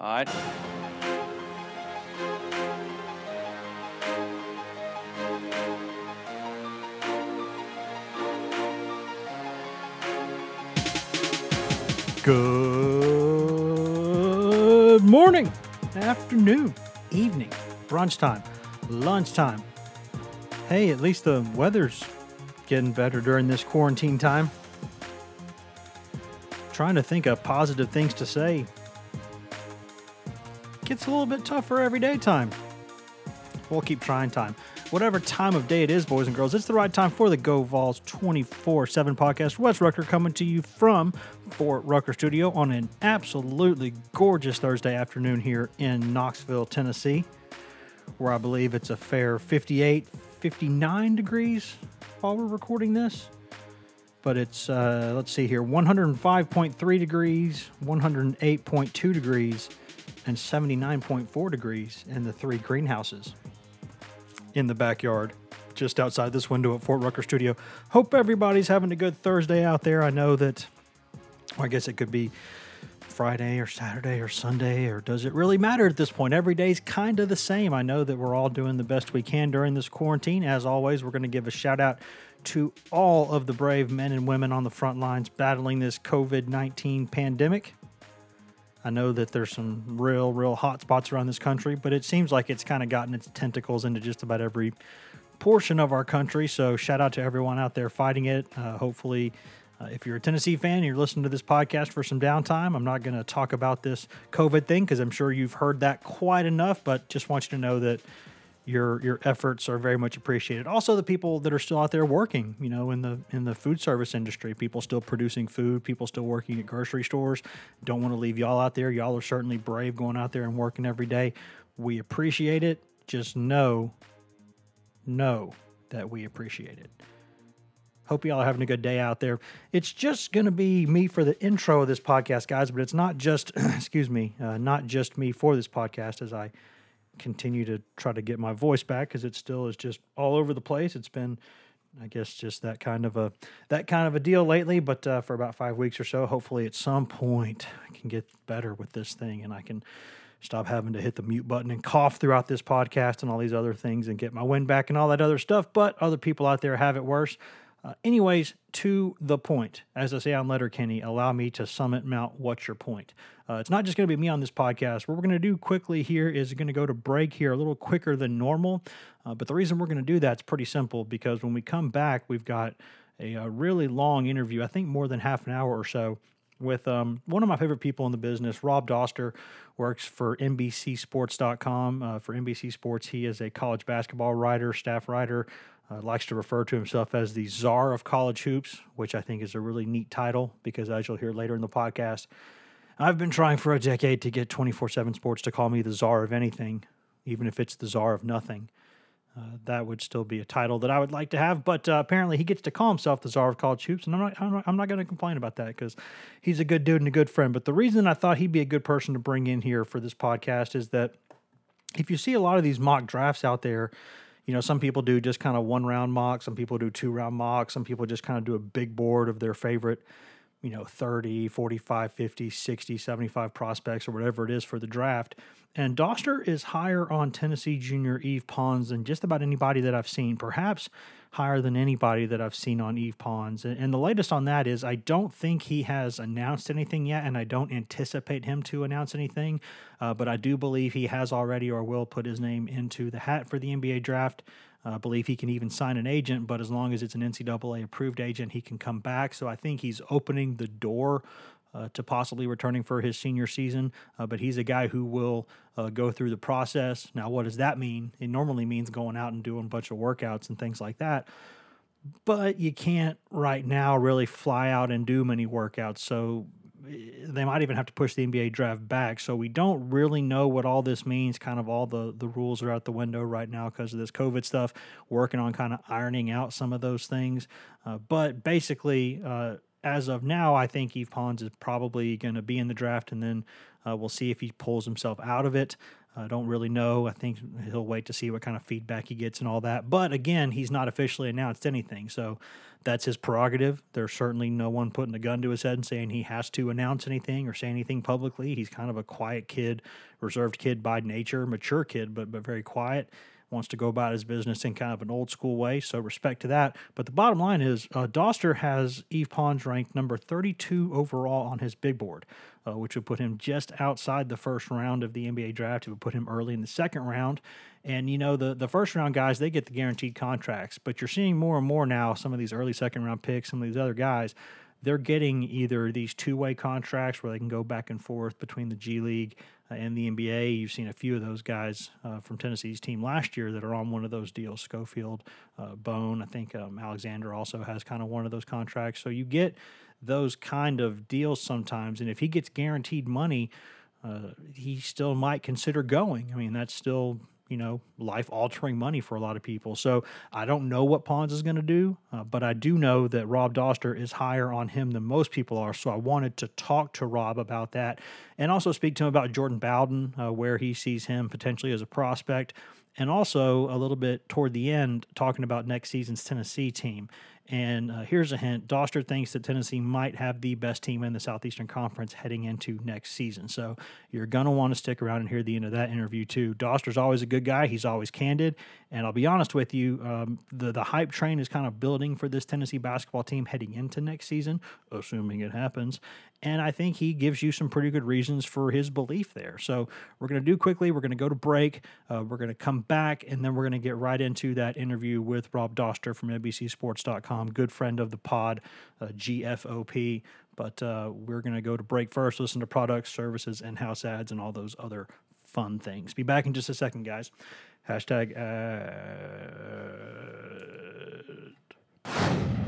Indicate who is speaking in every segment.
Speaker 1: All right.
Speaker 2: Good morning, afternoon, evening, brunch time, lunchtime. Hey, at least the weather's getting better during this quarantine time. Trying to think of positive things to say. Gets a little bit tougher every day time. We'll keep trying time. Whatever time of day it is, boys and girls, it's the right time for the Go Vols 24 7 podcast. Wes Rucker coming to you from Fort Rucker Studio on an absolutely gorgeous Thursday afternoon here in Knoxville, Tennessee, where I believe it's a fair 58, 59 degrees while we're recording this. But it's, uh, let's see here, 105.3 degrees, 108.2 degrees, and 79.4 degrees in the three greenhouses in the backyard just outside this window at Fort Rucker Studio. Hope everybody's having a good Thursday out there. I know that, well, I guess it could be Friday or Saturday or Sunday, or does it really matter at this point? Every day's kind of the same. I know that we're all doing the best we can during this quarantine. As always, we're going to give a shout out to all of the brave men and women on the front lines battling this COVID 19 pandemic. I know that there's some real, real hot spots around this country, but it seems like it's kind of gotten its tentacles into just about every portion of our country. So, shout out to everyone out there fighting it. Uh, hopefully, uh, if you're a Tennessee fan you're listening to this podcast for some downtime, I'm not going to talk about this COVID thing because I'm sure you've heard that quite enough, but just want you to know that your your efforts are very much appreciated. Also, the people that are still out there working, you know, in the in the food service industry, people still producing food, people still working at grocery stores. Don't want to leave y'all out there. Y'all are certainly brave going out there and working every day. We appreciate it. Just know, know that we appreciate it. Hope y'all are having a good day out there. It's just going to be me for the intro of this podcast, guys, but it's not just, excuse me, uh, not just me for this podcast as I continue to try to get my voice back because it still is just all over the place. It's been, I guess, just that kind of a that kind of a deal lately. But uh, for about five weeks or so, hopefully at some point I can get better with this thing and I can stop having to hit the mute button and cough throughout this podcast and all these other things and get my wind back and all that other stuff. But other people out there have it worse. Uh, anyways, to the point, as I say on Letterkenny, allow me to summit mount. What's your point? Uh, it's not just going to be me on this podcast. What we're going to do quickly here is going to go to break here a little quicker than normal. Uh, but the reason we're going to do that is pretty simple because when we come back, we've got a, a, really long interview, I think more than half an hour or so, with um, one of my favorite people in the business. Rob Dauster works for NBCSports.com. Uh, for NBC Sports, he is a college basketball writer, staff writer uh, likes to refer to himself as the czar of college hoops, which I think is a really neat title because, as you'll hear later in the podcast, I've been trying for a decade to get 24 7 sports to call me the czar of anything, even if it's the czar of nothing. Uh, that would still be a title that I would like to have, but uh, apparently he gets to call himself the czar of college hoops, and I'm not, I'm not, I'm not going to complain about that because he's a good dude and a good friend. But the reason I thought he'd be a good person to bring in here for this podcast is that if you see a lot of these mock drafts out there, you know, some people do just kind of one round mock, some people do two round mock, some people just kind of do a big board of their favorite, you know, 30, 45, 50, 60, 75 prospects or whatever it is for the draft. And Dauster is higher on Tennessee junior Yves Pons than just about anybody that I've seen, perhaps higher than anybody that I've seen on Yves Pons. And the latest on that is I don't think he has announced anything yet, and I don't anticipate him to announce anything. Uh, but I do believe he has already or will put his name into the hat for the NBA draft. I believe he can even sign an agent, but as long as it's an NCAA approved agent, he can come back. So I think he's opening the door uh, to possibly returning for his senior season. Uh, but he's a guy who will uh, go through the process. Now, what does that mean? It normally means going out and doing a bunch of workouts and things like that. But you can't right now really fly out and do many workouts. So they might even have to push the NBA draft back. So we don't really know what all this means. Kind of all the the rules are out the window right now because of this COVID stuff. Working on kind of ironing out some of those things, uh, but basically. Uh, as of now, I think Yves Pons is probably going to be in the draft, and then uh, we'll see if he pulls himself out of it. I don't really know. I think he'll wait to see what kind of feedback he gets and all that. But again, he's not officially announced anything. So that's his prerogative. There's certainly no one putting a gun to his head and saying he has to announce anything or say anything publicly. He's kind of a quiet kid, reserved kid by nature, mature kid, but, but very quiet wants to go about his business in kind of an old school way. So respect to that. But the bottom line is, uh, Dauster has Yves Pons ranked number 32 overall on his big board, uh, which would put him just outside the first round of the NBA draft. It would put him early in the second round. And you know the the first round guys they get the guaranteed contracts, but you're seeing more and more now some of these early second round picks, some of these other guys they're getting either these two way contracts where they can go back and forth between the G League uh, and the NBA. You've seen a few of those guys uh, from Tennessee's team last year that are on one of those deals. Schofield, uh, Bone, I think um, Alexander also has kind of one of those contracts. So you get those kind of deals sometimes. And if he gets guaranteed money, uh, he still might consider going. I mean, that's still you know, life altering money for a lot of people. So I don't know what Pons is going to do, uh, but I do know that Rob Dauster is higher on him than most people are. So I wanted to talk to Rob about that and also speak to him about Jordan Bowden, uh, where he sees him potentially as a prospect. And also a little bit toward the end, talking about next season's Tennessee team and uh, here's a hint Dauster thinks that Tennessee might have the best team in the Southeastern Conference heading into next season. So you're going to want to stick around and hear the end of that interview, too. Dauster's always a good guy. He's always candid. And I'll be honest with you, um, the, the hype train is kind of building for this Tennessee basketball team heading into next season, assuming it happens. And I think he gives you some pretty good reasons for his belief there. So we're going to do quickly. We're going to go to break. Uh, we're going to come back, and then we're going to get right into that interview with Rob Dauster from NBCSports.com, good friend of the pod, uh, GFOP. But uh, we're going to go to break first, listen to products, services, and house ads, and all those other fun things. Be back in just a second, guys. Hashtag ad.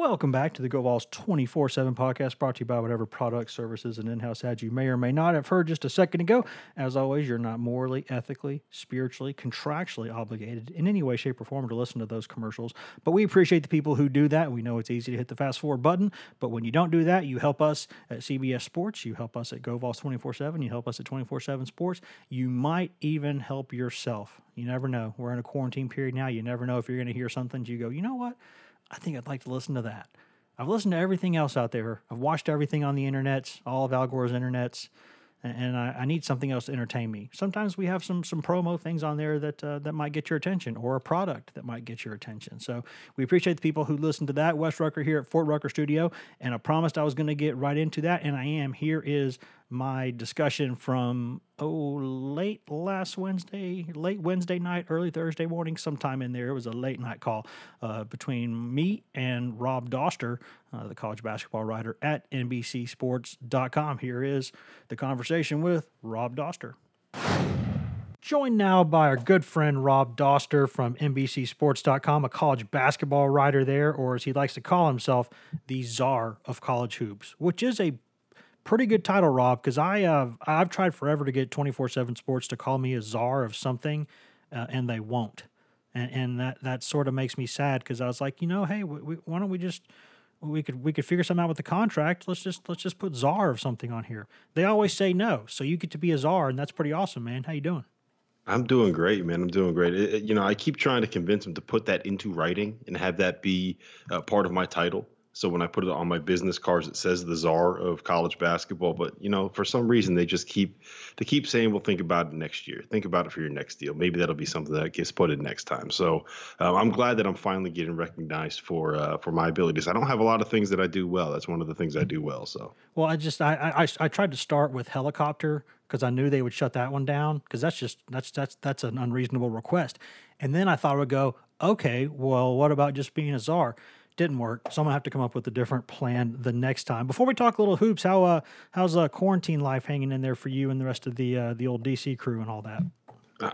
Speaker 2: Welcome back to the Go Vols 24 7 podcast brought to you by whatever products, services, and in house ads you may or may not have heard just a second ago. As always, you're not morally, ethically, spiritually, contractually obligated in any way, shape, or form to listen to those commercials. But we appreciate the people who do that. We know it's easy to hit the fast forward button, but when you don't do that, you help us at CBS Sports, you help us at Go Vols 24 7, you help us at 24 7 Sports. You might even help yourself. You never know. We're in a quarantine period now. You never know if you're going to hear something. You go, you know what? I think I'd like to listen to that. I've listened to everything else out there. I've watched everything on the internet, all of Al Gore's internets, and I, I, need something else to entertain me. Sometimes we have some some promo things on there that uh, that might get your attention, or a product that might get your attention. So we appreciate the people who listen to that. Wes Rucker here at Fort Rucker Studio, and I promised I was going to get right into that, and I am. Here is my discussion from oh late last Wednesday, late Wednesday night, early Thursday morning, sometime in there. It was a late night call uh, between me and Rob Dauster, uh, the college basketball writer at NBCSports.com. Here is the conversation with Rob Dauster. Joined now by our good friend Rob Dauster from NBCSports.com, a college basketball writer there, or as he likes to call himself, the czar of college hoops, which is a pretty good title, Rob, because I uh, I've tried forever to get twenty four seven Sports to call me a czar of something, uh, and they won't. and, and that that sort of makes me sad because I was like, you know, hey, we, we, why don't we just we could we could figure something out with the contract. Let's just let's just put czar of something on here. They always say no, so you get to be a czar, and that's pretty awesome, man. How you doing?
Speaker 3: I'm doing great, man. I'm doing great. It, you know, I keep trying to convince them to put that into writing and have that be uh, part of my title. So when I put it on my business cards, it says the czar of college basketball. But you know, for some reason, they just keep they keep saying, "Well, think about it next year. Think about it for your next deal. Maybe that'll be something that gets put in next time." So um, I'm glad that I'm finally getting recognized for uh, for my abilities. I don't have a lot of things that I do well. That's one of the things I do well. So
Speaker 2: well, I just I I, I tried to start with helicopter because I knew they would shut that one down because that's just that's that's that's an unreasonable request. And then I thought I would go, okay, well, what about just being a czar? Didn't work. So I'm gonna have to come up with a different plan the next time. Before we talk a little hoops, how uh how's uh quarantine life hanging in there for you and the rest of the uh, the old DC crew and all that?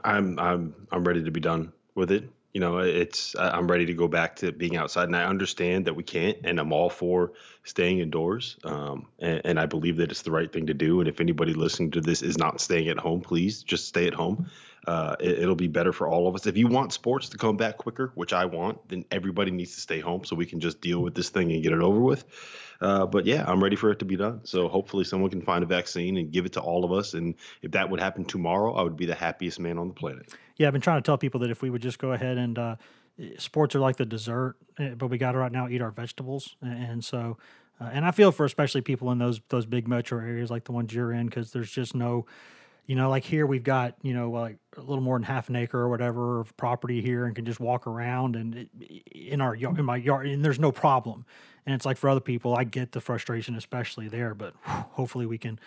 Speaker 3: I'm I'm I'm ready to be done with it. You know, it's I'm ready to go back to being outside, and I understand that we can't, and I'm all for staying indoors. Um, and, and I believe that it's the right thing to do. And if anybody listening to this is not staying at home, please just stay at home uh, it, will be better for all of us. If you want sports to come back quicker, which I want, then everybody needs to stay home so we can just deal with this thing and get it over with. Uh, but yeah, I'm ready for it to be done. So hopefully someone can find a vaccine and give it to all of us. And if that would happen tomorrow, I would be the happiest man on the planet.
Speaker 2: Yeah, I've been trying to tell people that if we would just go ahead and uh, sports are like the dessert, eh, but we got to right now eat our vegetables. And so, uh, and I feel for especially people in those those big metro areas like the ones you're in, because there's just no you know, like here we've got, you know, like a little more than half an acre or whatever of property here and can just walk around and in our in my yard and there's no problem. And it's like for other people, I get the frustration, especially there, but hopefully we can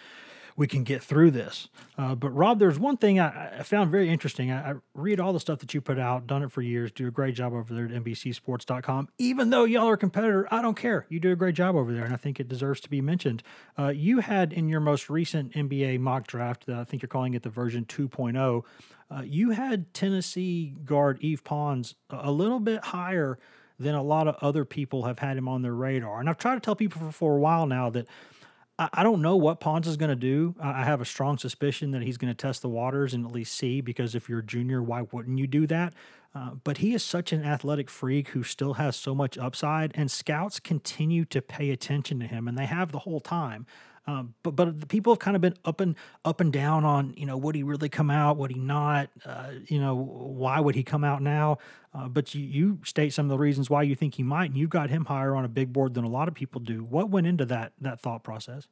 Speaker 2: we can get through this. Uh, but Rob, there's one thing I, I found very interesting. I, I, read all the stuff that you put out, done it for years, do a great job over there at NBCSports.com. Even though y'all are a competitor, I don't care. You do a great job over there, and I think it deserves to be mentioned. Uh, you had in your most recent NBA mock draft, uh, I think you're calling it the version 2.0. Uh, you had Tennessee guard Yves Pons a little bit higher than a lot of other people have had him on their radar. And I've tried to tell people for, for a while now that I, don't know what Pons is going to do. I have a strong suspicion that he's going to test the waters and at least see, because if you're a junior, why wouldn't you do that? Uh, but he is such an athletic freak who still has so much upside, and scouts continue to pay attention to him, and they have the whole time. Um, but but the people have kind of been up and up and down on you know would he really come out? Would he not? Uh, you know why would he come out now? Uh, but you, you state some of the reasons why you think he might, and you've got him higher on a big board than a lot of people do. What went into that that thought process?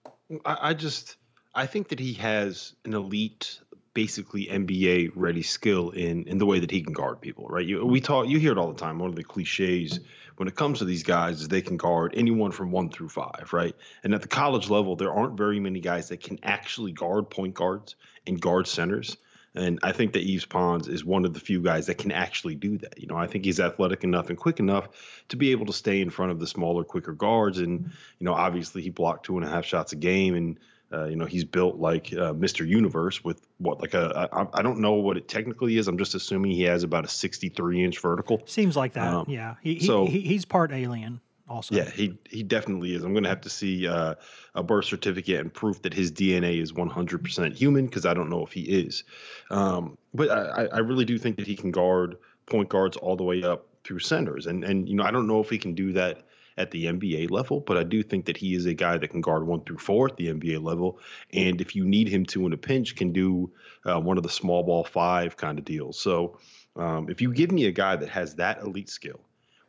Speaker 3: I, I just I think that he has an elite basically NBA ready skill in in the way that he can guard people, right? You we talk you hear it all the time. One of the cliches when it comes to these guys is they can guard anyone from one through five, right? And at the college level, there aren't very many guys that can actually guard point guards and guard centers. And I think that Yves Pons is one of the few guys that can actually do that. You know, I think he's athletic enough and quick enough to be able to stay in front of the smaller, quicker guards. And, you know, obviously he blocked two and a half shots a game and uh, you know, he's built like uh, Mr. Universe with what, like a, I, I don't know what it technically is. I'm just assuming he has about a 63 inch vertical.
Speaker 2: Seems like that. Um, yeah. He, so he, he's part alien also.
Speaker 3: Yeah, he, he definitely is. I'm going to have to see uh, a birth certificate and proof that his DNA is 100% human because I don't know if he is. Um, but I, I really do think that he can guard point guards all the way up through centers. And, and, you know, I don't know if he can do that at the NBA level, but I do think that he is a guy that can guard one through four at the NBA level. And if you need him to in a pinch, can do uh, one of the small ball five kind of deals. So um, if you give me a guy that has that elite skill,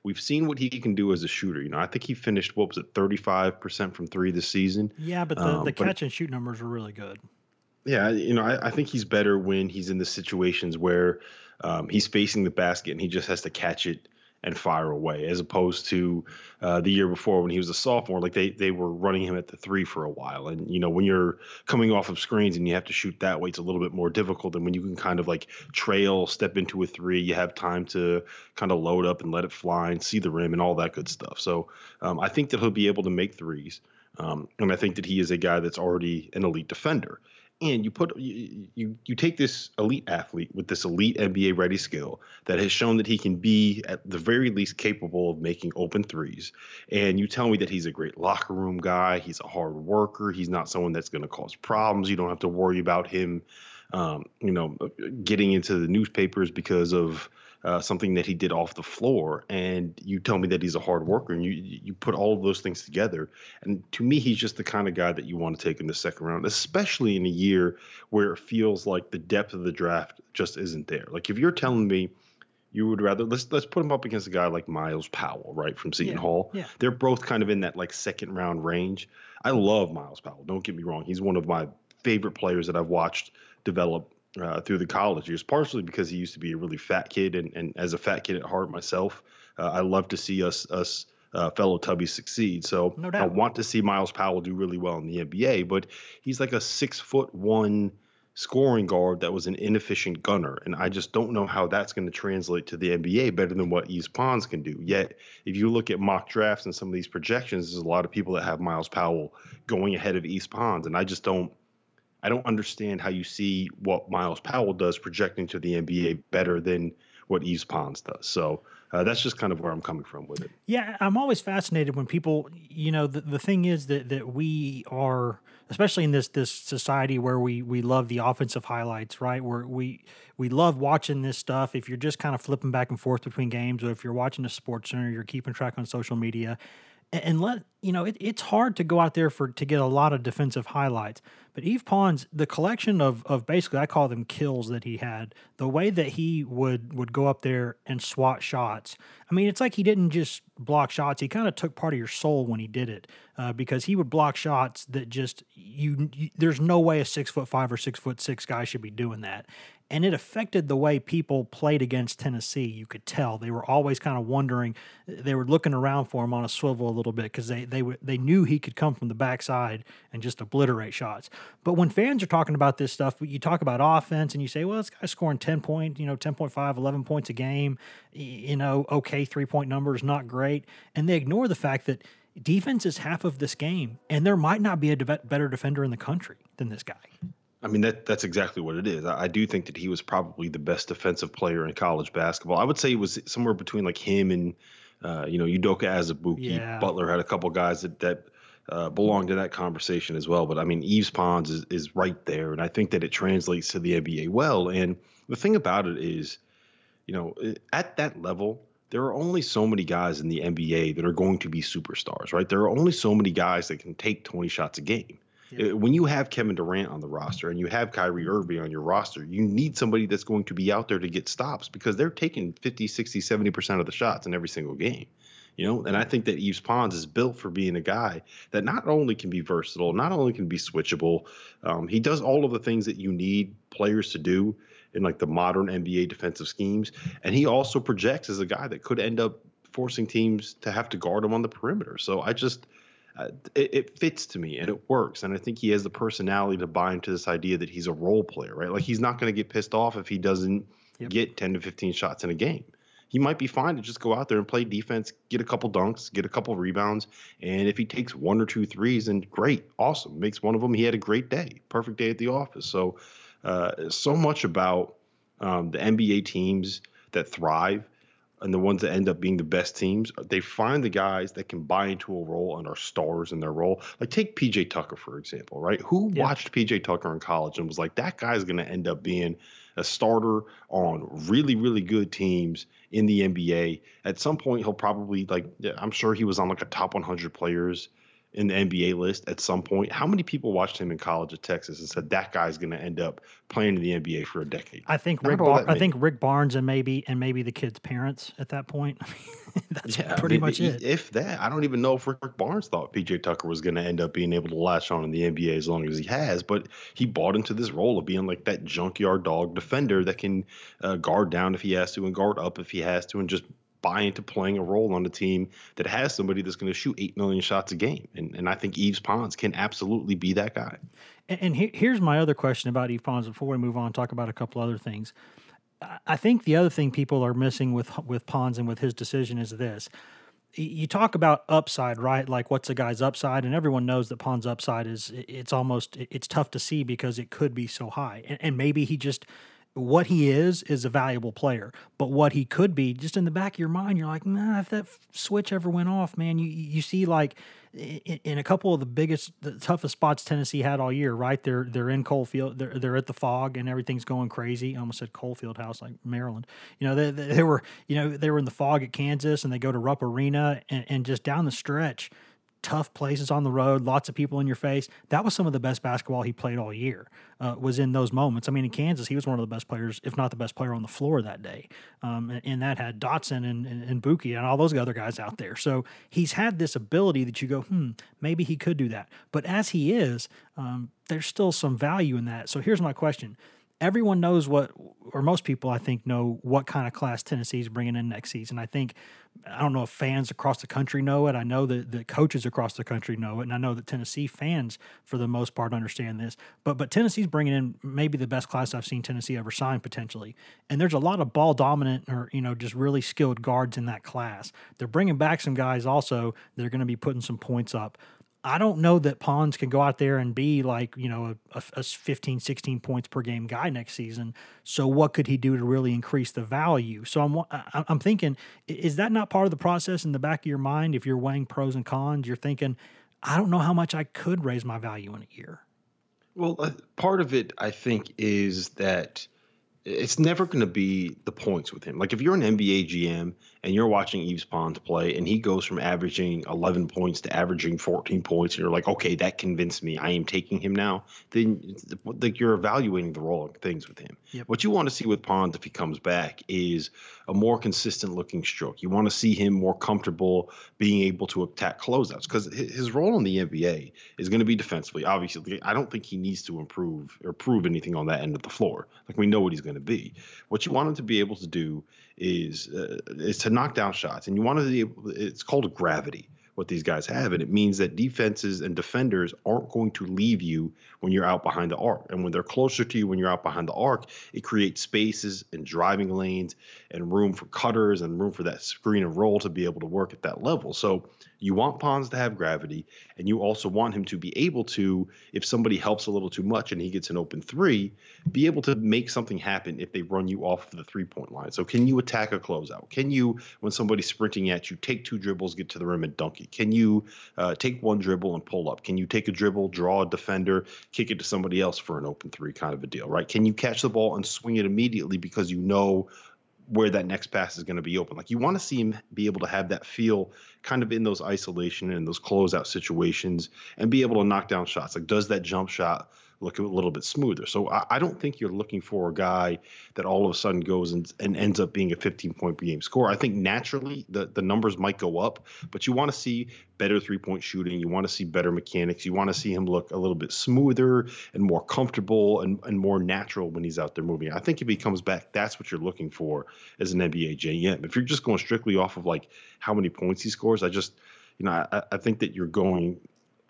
Speaker 3: we've seen what he can do as a shooter. You know, I think he finished what was it, thirty five percent from three this season.
Speaker 2: Yeah, but the, um, the catch and shoot numbers are really good.
Speaker 3: Yeah, you know, I, I, think he's better when he's in the situations where um, he's facing the basket and he just has to catch it and fire away, as opposed to uh, the year before when he was a sophomore. Like they they were running him at the three for a while, and you know when you're coming off of screens and you have to shoot that way, it's a little bit more difficult than when you can kind of like trail, step into a three. You have time to kind of load up and let it fly and see the rim and all that good stuff. So um, I think that he'll be able to make threes. Um, and I think that he is a guy that's already an elite defender and you put you, you you take this elite athlete with this elite NBA ready skill that has shown that he can be at the very least capable of making open threes, and you tell me that he's a great locker room guy, he's a hard worker, he's not someone that's going to cause problems. You don't have to worry about him, um, you know, getting into the newspapers because of uh, something that he did off the floor, and you tell me that he's a hard worker, and you you put all of those things together, and to me, he's just the kind of guy that you want to take in the second round, especially in a year where it feels like the depth of the draft just isn't there. Like if you're telling me you would rather let's let's put him up against a guy like Myles Powell, right from Seton
Speaker 2: Yeah,
Speaker 3: Hall.
Speaker 2: yeah.
Speaker 3: They're both kind of in that like second round range. I love Myles Powell. Don't get me wrong; he's one of my favorite players that I've watched develop uh, through the college years. Partially because he used to be a really fat kid, and, and as a fat kid at heart myself, uh, I love to see us us uh, fellow Tubbies succeed. So
Speaker 2: No
Speaker 3: I want to see Myles Powell do really well in the NBA, but he's like a six foot one scoring guard that was an inefficient gunner. And I just don't know how that's going to translate to the NBA better than what Yves Pons can do. Yet, if you look at mock drafts and some of these projections, there's a lot of people that have Myles Powell going ahead of Yves Pons. And I just don't. I don't understand how you see what Myles Powell does projecting to the NBA better than what Yves Pons does. So uh, that's just kind of where I'm coming from with it.
Speaker 2: Yeah, I'm always fascinated when people, you know, the, the thing is that that we are, especially in this this society where we we love the offensive highlights, right? Where we we love watching this stuff. If you're just kind of flipping back and forth between games, or if you're watching a sports center, you're keeping track on social media, and, and let you know, it, it's hard to go out there for to get a lot of defensive highlights. But Yves Pons, the collection of of basically I call them kills that he had, the way that he would would go up there and swat shots. I mean, it's like he didn't just block shots; he kind of took part of your soul when he did it, uh, because he would block shots that just you, you. There's no way a six foot five or six foot six guy should be doing that. And it affected the way people played against Tennessee. You could tell they were always kind of wondering. They were looking around for him on a swivel a little bit because they they they knew he could come from the backside and just obliterate shots. But when fans are talking about this stuff, you talk about offense and you say, well, this guy's scoring 10 point, you know, 10.5, 11 points a game, you know, okay, three point numbers, not great. And they ignore the fact that defense is half of this game. And there might not be a de- better defender in the country than this guy.
Speaker 3: I mean that that's exactly what it is. I, I do think that he was probably the best defensive player in college basketball. I would say it was somewhere between like him and uh, you know Udoka Azubuike.
Speaker 2: Yeah.
Speaker 3: Butler had a couple guys that that uh, belonged to that conversation as well. But I mean Yves Pons is is right there, and I think that it translates to the NBA well. And the thing about it is, you know, at that level. There are only so many guys in the NBA that are going to be superstars, right? There are only so many guys that can take 20 shots a game. Uh, When you have Kevin Durant on the roster and you have Kyrie Irving on your roster, you need somebody that's going to be out there to get stops because they're taking 50, 60, 70% of the shots in every single game. You know, and I think that Yves Pons is built for being a guy that not only can be versatile, not only can be switchable, um, he does all of the things that you need players to do in like the modern NBA defensive schemes. And he also projects as a guy that could end up forcing teams to have to guard him on the perimeter. So I just, uh, it, it fits to me and it works. And I think he has the personality to buy into this idea that he's a role player, right? Like he's not going to get pissed off if he doesn't
Speaker 2: Yep.
Speaker 3: get 10 to 15 shots in a game. He might be fine to just go out there and play defense, get a couple dunks, get a couple rebounds. And if he takes one or two threes, then great, awesome. Makes one of them. He had a great day, perfect day at the office. So, uh, so much about um, the NBA teams that thrive and the ones that end up being the best teams, they find the guys that can buy into a role and are stars in their role. Like take PJ Tucker, for example, right? Who
Speaker 2: Yeah.
Speaker 3: watched PJ Tucker in college and was like, that guy's going to end up being a starter on really, really good teams in the NBA. At some point, he'll probably, like, I'm sure he was on like a top 100 players in the NBA list at some point. How many people watched him in college at Texas and said that guy's going to end up playing in the NBA for a decade?
Speaker 2: I think
Speaker 3: Not
Speaker 2: Rick. Bar- I think Rick Barnes and maybe and maybe the kid's parents at that point. I mean, that's
Speaker 3: Yeah,
Speaker 2: pretty
Speaker 3: I mean,
Speaker 2: much
Speaker 3: i-
Speaker 2: it.
Speaker 3: If that, I don't even know if Rick Barnes thought PJ Tucker was going to end up being able to latch on in the NBA as long as he has, but he bought into this role of being like that junkyard dog defender that can uh, guard down if he has to and guard up if he has to and just buy into playing a role on a team that has somebody that's going to shoot 8 million shots a game. And, and I think Yves Pons can absolutely be that guy.
Speaker 2: And, and he- here's my other question about Yves Pons before we move on talk about a couple other things. I- I think the other thing people are missing with with Pons and with his decision is this. You talk about upside, right? Like what's a guy's upside, and everyone knows that Pons' upside is it's almost it's tough to see because it could be so high, and, and maybe he just what he is is a valuable player, but what he could be, just in the back of your mind, you're like, nah, if that switch ever went off, man, you you see like in, in a couple of the biggest, the toughest spots Tennessee had all year, right? They're they're in Coalfield, they're they're at the Phog, and everything's going crazy. I almost said Cole Field House, like Maryland. You know, they, they, they were you know they were in the Phog at Kansas, and they go to Rupp Arena, and, and just down the stretch tough places on the road, lots of people in your face. That was some of the best basketball he played all year. Uh, was in those moments. I mean, in Kansas, he was one of the best players, if not the best player on the floor that day. Um, and, and, that had Dotson and, and, and Buki and all those other guys out there. So he's had this ability that you go, hmm, maybe he could do that. But as he is, um, there's still some value in that. So here's my question everyone knows what, or most people I think know what kind of class Tennessee is bringing in next season. I think I don't know if fans across the country know it. I know that the coaches across the country know it, and I know that Tennessee fans, for the most part, understand this. But but Tennessee's bringing in maybe the best class I've seen Tennessee ever sign potentially, and there's a lot of ball dominant or you know just really skilled guards in that class. They're bringing back some guys also that are going to be putting some points up. I don't know that Pons can go out there and be like, you know, a, a 15, 16 points per game guy next season. So what could he do to really increase the value? So I'm, I'm thinking, is that not part of the process in the back of your mind? If you're weighing pros and cons, you're thinking, I don't know how much I could raise my value in a year.
Speaker 3: Well, uh, part of it, I think, is that it's never going to be the points with him. Like if you're an NBA GM and you're watching Yves Pons play and he goes from averaging 11 points to averaging 14 points and you're like, okay, that convinced me. I am taking him now. Then like you're evaluating the wrong things with him. Yep. What you want to see with Pons if he comes back is a more consistent looking stroke. You want to see him more comfortable being able to attack closeouts because his role in the NBA is going to be defensively. Obviously, I don't think he needs to improve or prove anything on that end of the floor. Like we know what he's going to be. What you want him to be able to do is uh, is to knock down shots, and you want to be. It's called gravity what these guys have. And it means that defenses and defenders aren't going to leave you when you're out behind the arc. And when they're closer to you when you're out behind the arc, it creates spaces and driving lanes and room for cutters and room for that screen and roll to be able to work at that level. So you want Pons to have gravity, and you also want him to be able to, if somebody helps a little too much and he gets an open three, be able to make something happen if they run you off of the three point line. So, can you attack a closeout? Can you, when somebody's sprinting at you, take two dribbles, get to the rim, and dunk it? Can you uh, take one dribble and pull up? Can you take a dribble, draw a defender, kick it to somebody else for an open three kind of a deal, right? Can you catch the ball and swing it immediately because you know where that next pass is going to be open. Like you want to see him be able to have that feel kind of in those isolation and those closeout situations and be able to knock down shots. Like does that jump shot look a little bit smoother. So I, I, don't think you're looking for a guy that all of a sudden goes and, and ends up being a 15 point per game score. I think naturally the, the numbers might go up, but you want to see better three point shooting. You want to see better mechanics. You want to see him look a little bit smoother and more comfortable and, and more natural when he's out there moving. I think if he comes back, that's what you're looking for as an NBA GM. If you're just going strictly off of like how many points he scores, I just, you know, I, I think that you're going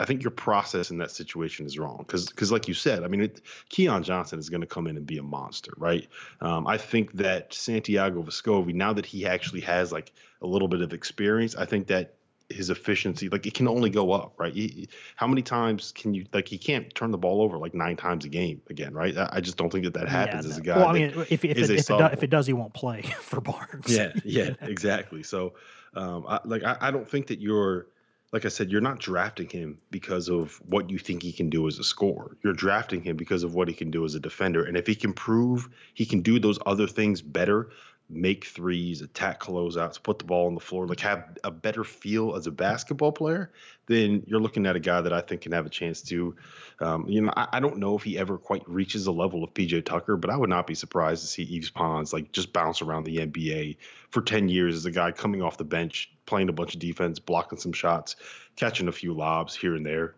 Speaker 3: I think your process in that situation is wrong because because like you said, I mean, it, Keon Johnson is going to come in and be a monster, right? Um, I think that Santiago Vescovi, now that he actually has like a little bit of experience, I think that his efficiency, like it can only go up, right? He, how many times can you like he can't turn the ball over like nine times a game again, right? I, I just don't think that that happens yeah, as a guy.
Speaker 2: Well, I mean, if, if, it, if, it does, if it does, he won't play for Barnes.
Speaker 3: Yeah, yeah, exactly. So, um, I, like I, I don't think that you're like I said, you're not drafting him because of what you think he can do as a scorer. You're drafting him because of what he can do as a defender. And if he can prove he can do those other things better, make threes, attack closeouts, put the ball on the floor, like have a better feel as a basketball player, then you're looking at a guy that I think can have a chance to. Um, you know, I, I, don't know if he ever quite reaches the level of PJ Tucker, but I would not be surprised to see Yves Pons like just bounce around the NBA for 10 years as a guy coming off the bench, playing a bunch of defense, blocking some shots, catching a few lobs here and there.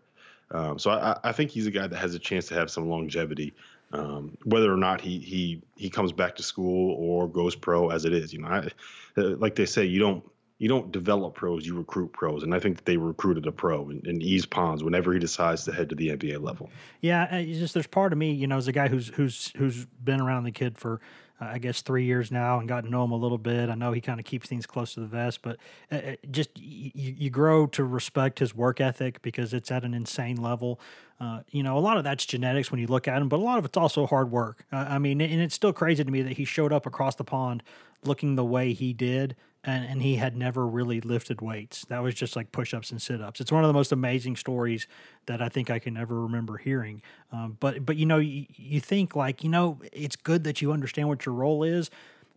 Speaker 3: Um, so I, I, think he's a guy that has a chance to have some longevity um, whether or not he he he comes back to school or goes pro as it is. You know, I, uh, like they say, you don't you don't develop pros, you recruit pros, and I think that they recruited a pro in Yves Pons whenever he decides to head to the NBA level.
Speaker 2: Yeah, uh, just there's part of me, you know, as a guy who's who's who's been around the kid for I guess three years now and got to know him a little bit. I know he kind of keeps things close to the vest, but uh, uh just you, you grow to respect his work ethic because it's at an insane level. Uh, you know, a lot of that's genetics when you look at him, but a lot of it's also hard work. I mean, and it's still crazy to me that he showed up across the pond looking the way he did and, and he had never really lifted weights. That was just like push ups and sit ups. It's one of the most amazing stories that I think I can ever remember hearing. Um, but but you know you, you think like you know it's good that you understand what your role is,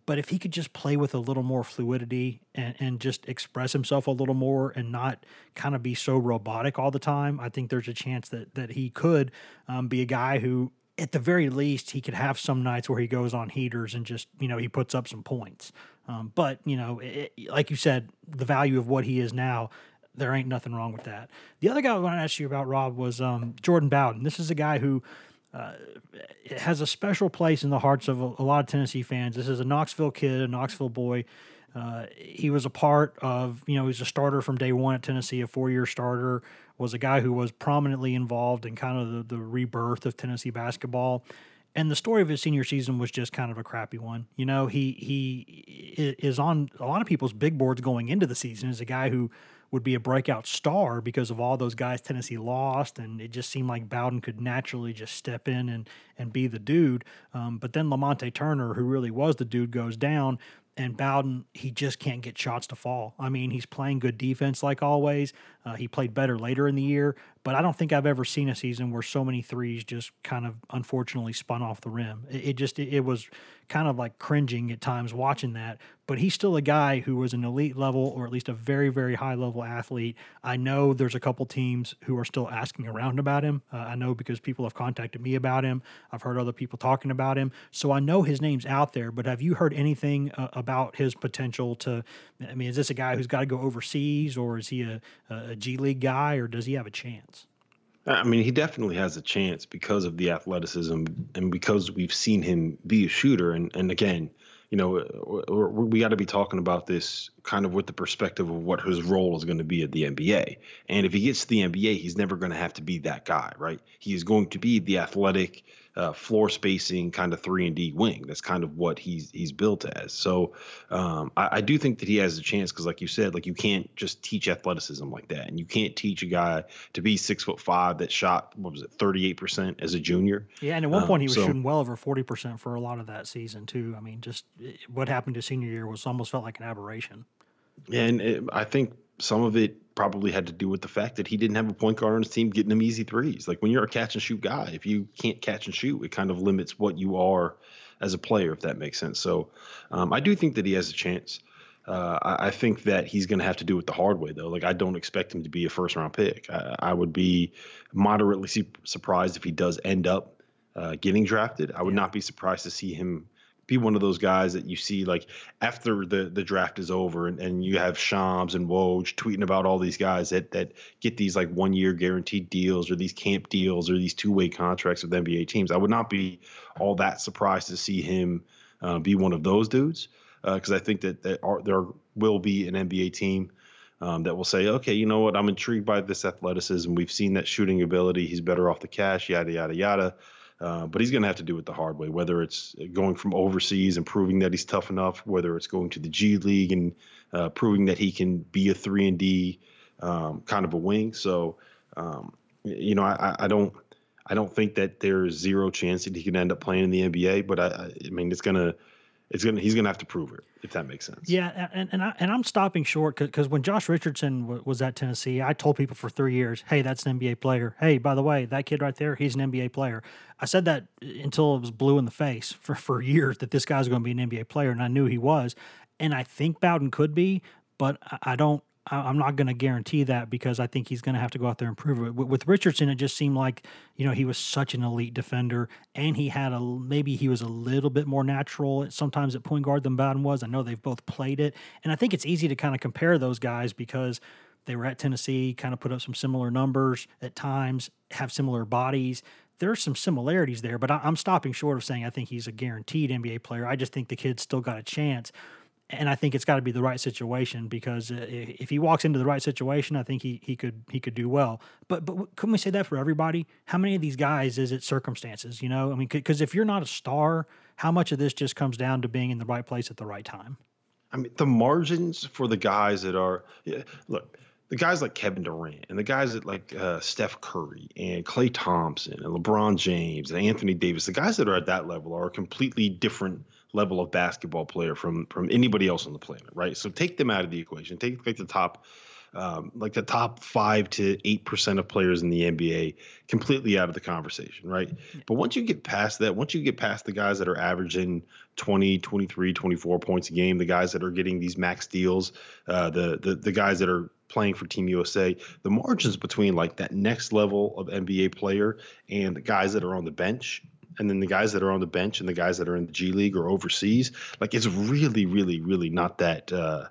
Speaker 2: but if he could just play with a little more fluidity and, and just express himself a little more and not kind of be so robotic all the time, I think there's a chance that that he could um, be a guy who at the very least, he could have some nights where he goes on heaters and just, you know, he puts up some points. Um, but, you know, it, like you said, the value of what he is now, there ain't nothing wrong with that. The other guy I want to ask you about, Rob, was um, Jordan Bowden. This is a guy who uh, has a special place in the hearts of a, a, lot of Tennessee fans. This is a Knoxville kid, a Knoxville boy. Uh, he was a part of, you know, he was a starter from day one at Tennessee, a four year starter was a guy who was prominently involved in kind of the, the rebirth of Tennessee basketball. And the story of his senior season was just kind of a crappy one. You know, he he is on a lot of people's big boards going into the season as a guy who would be a breakout star because of all those guys Tennessee lost, and it just seemed like Bowden could naturally just step in and and be the dude. Um, but then Lamonte Turner, who really was the dude, goes down, and Bowden, he just can't get shots to fall. I mean, he's playing good defense like always. Uh, he played better later in the year, but I don't think I've ever seen a season where so many threes just kind of unfortunately spun off the rim. It, it just it, it was kind of like cringing at times watching that. But he's still a guy who was an elite level or at least a very very high level athlete. I know there's a couple teams who are still asking around about him. Uh, I know because people have contacted me about him. I've heard other people talking about him, so I know his name's out there. But have you heard anything uh, about his potential to? I mean, is this a guy who's got to go overseas, or is he a, a G League guy, or does he have a chance?
Speaker 3: I mean, he definitely has a chance because of the athleticism and because we've seen him be a shooter. And and again, you know, we got to be talking about this kind of with the perspective of what his role is going to be at the NBA. And if he gets to the NBA, he's never going to have to be that guy, right? He is going to be the athletic uh, floor spacing kind of three and D wing. That's kind of what he's he's built as. So um, I, I, do think that he has a chance because, like you said, like you can't just teach athleticism like that, and you can't teach a guy to be six foot five that shot what was it thirty eight percent as a junior.
Speaker 2: Yeah, and at one um, point he was so, shooting well over forty percent for a lot of that season too. I mean, just eh, what happened to senior year was almost felt like an aberration.
Speaker 3: Yeah, And it, I think some of it probably had to do with the fact that he didn't have a point guard on his team getting him easy threes. Like when you're a catch and shoot guy, if you can't catch and shoot, it kind of limits what you are as a player, if that makes sense. So um, I do think that he has a chance. Uh, I, I, think that he's going to have to do it the hard way, though. Like I don't expect him to be a first round pick. I, I would be moderately surprised if he does end up uh, getting drafted. I would yeah. not be surprised to see him be one of those guys that you see like after the the draft is over and, and you have Shams and Woj tweeting about all these guys that that get these like one year guaranteed deals or these camp deals or these two way contracts with NBA teams. I would not be all that surprised to see him uh, be one of those dudes because uh, I think that, that are, there will be an NBA team um, that will say, okay, you know what, I'm intrigued by this athleticism. We've seen that shooting ability. He's better off the cash, yada yada yada. Uh, but he's going to have to do it the hard way, whether it's going from overseas and proving that he's tough enough, whether it's going to the G League and uh, proving that he can be a three and D um, kind of a wing. So, um, you know, I, I, don't, I don't think that there's zero chance that he can end up playing in the NBA. But I, I mean, it's gonna, it's gonna he's gonna have to prove it if that makes sense.
Speaker 2: Yeah, and and, I, and I'm stopping short because when Josh Richardson w- was at Tennessee, I told people for three years, "Hey, that's an NBA player. Hey, by the way, that kid right there, he's an NBA player." I said that uh, until it was blue in the face for for years that this guy's going to be an NBA player, and I knew he was. And I think Bowden could be, but I don't I'm not going to guarantee that because I think he's going to have to go out there and prove it. With Richardson, it just seemed like you know he was such an elite defender, and he had a maybe he was a little bit more natural sometimes at point guard than Bowden was. I know they've both played it, and I think it's easy to kind of compare those guys because they were at Tennessee, kind of put up some similar numbers at times, have similar bodies. There's some similarities there, but I'm stopping short of saying I think he's a guaranteed NBA player. I just think the kid's still got a chance and I think it's got to be the right situation because uh, if he walks into the right situation, I think he he could he could do well. But but couldn't we say that for everybody? How many of these guys is it circumstances? You know, I mean, because if you're not a star, how much of this just comes down to being in the right place at the right time?
Speaker 3: I mean, the margins for the guys that are yeah, look, the guys like Kevin Durant and the guys that like uh, Steph Curry and Klay Thompson and LeBron James and Anthony Davis, the guys that are at that level are completely different level of basketball player from from anybody else on the planet, right? So take them out of the equation. Take like the top. Um, like the top five to eight percent of players in the NBA completely out of the conversation, right? But once you get past that, once you get past the guys that are averaging 20, 23, 24 points a game, the guys that are getting these max deals, uh, the, the the guys that are playing for Team USA, the margins between like that next level of NBA player and the guys that are on the bench and then the guys that are on the bench and the guys that are in the G League or overseas, like it's really, really, really not that uh,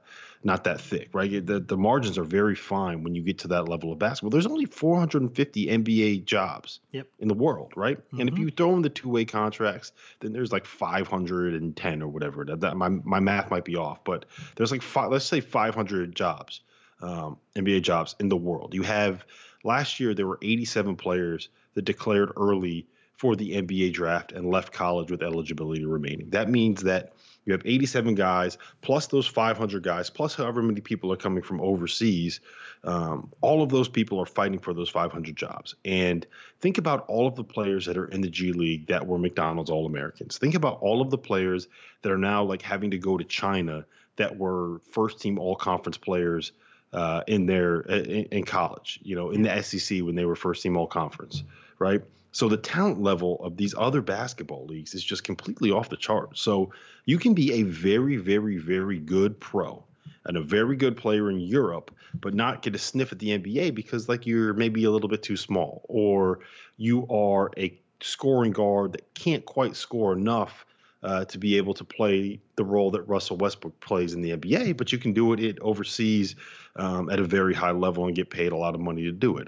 Speaker 3: not that thick, right? The the margins are very fine when you get to that level of basketball. There's only 450 NBA jobs
Speaker 2: Yep.
Speaker 3: in the world, right? And if you throw in the two way contracts, then there's like 510 or whatever. That, that my my math might be off, but there's like five, let's say 500 jobs, um, NBA jobs in the world. You have last year there were 87 players that declared early for the NBA draft and left college with eligibility remaining. That means that you have 87 guys plus those 500 guys plus however many people are coming from overseas. Um, all of those people are fighting for those 500 jobs. And think about all of the players that are in the G League that were McDonald's All Americans. Think about all of the players that are now like having to go to China that were first team All Conference players uh, in their in, in college. You know, in the SEC when they were first team All Conference, right? So the talent level of these other basketball leagues is just completely off the chart. So you can be a very, very, very good pro and a very good player in Europe, but not get a sniff at the NBA because like you're maybe a little bit too small, or you are a scoring guard that can't quite score enough uh, to be able to play the role that Russell Westbrook plays in the NBA, but you can do it, it overseas um, at a very high level and get paid a lot of money to do it.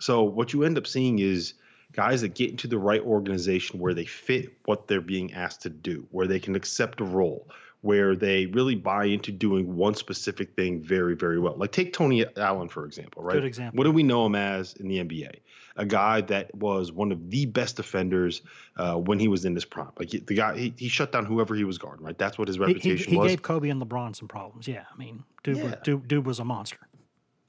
Speaker 3: So what you end up seeing is guys that get into the right organization where they fit what they're being asked to do, where they can accept a role, where they really buy into doing one specific thing very, very well. Like take Tony Allen, for example, right?
Speaker 2: Good example.
Speaker 3: What do we know him as in the NBA? A guy that was one of the best defenders uh, when he was in his prime. Like he, the guy, he, he shut down whoever he was guarding, right? That's what his
Speaker 2: He, he,
Speaker 3: reputation
Speaker 2: he
Speaker 3: was.
Speaker 2: He gave Kobe and LeBron some problems. Yeah, I mean, dude, was,
Speaker 3: Yeah.
Speaker 2: dude, dude was a monster.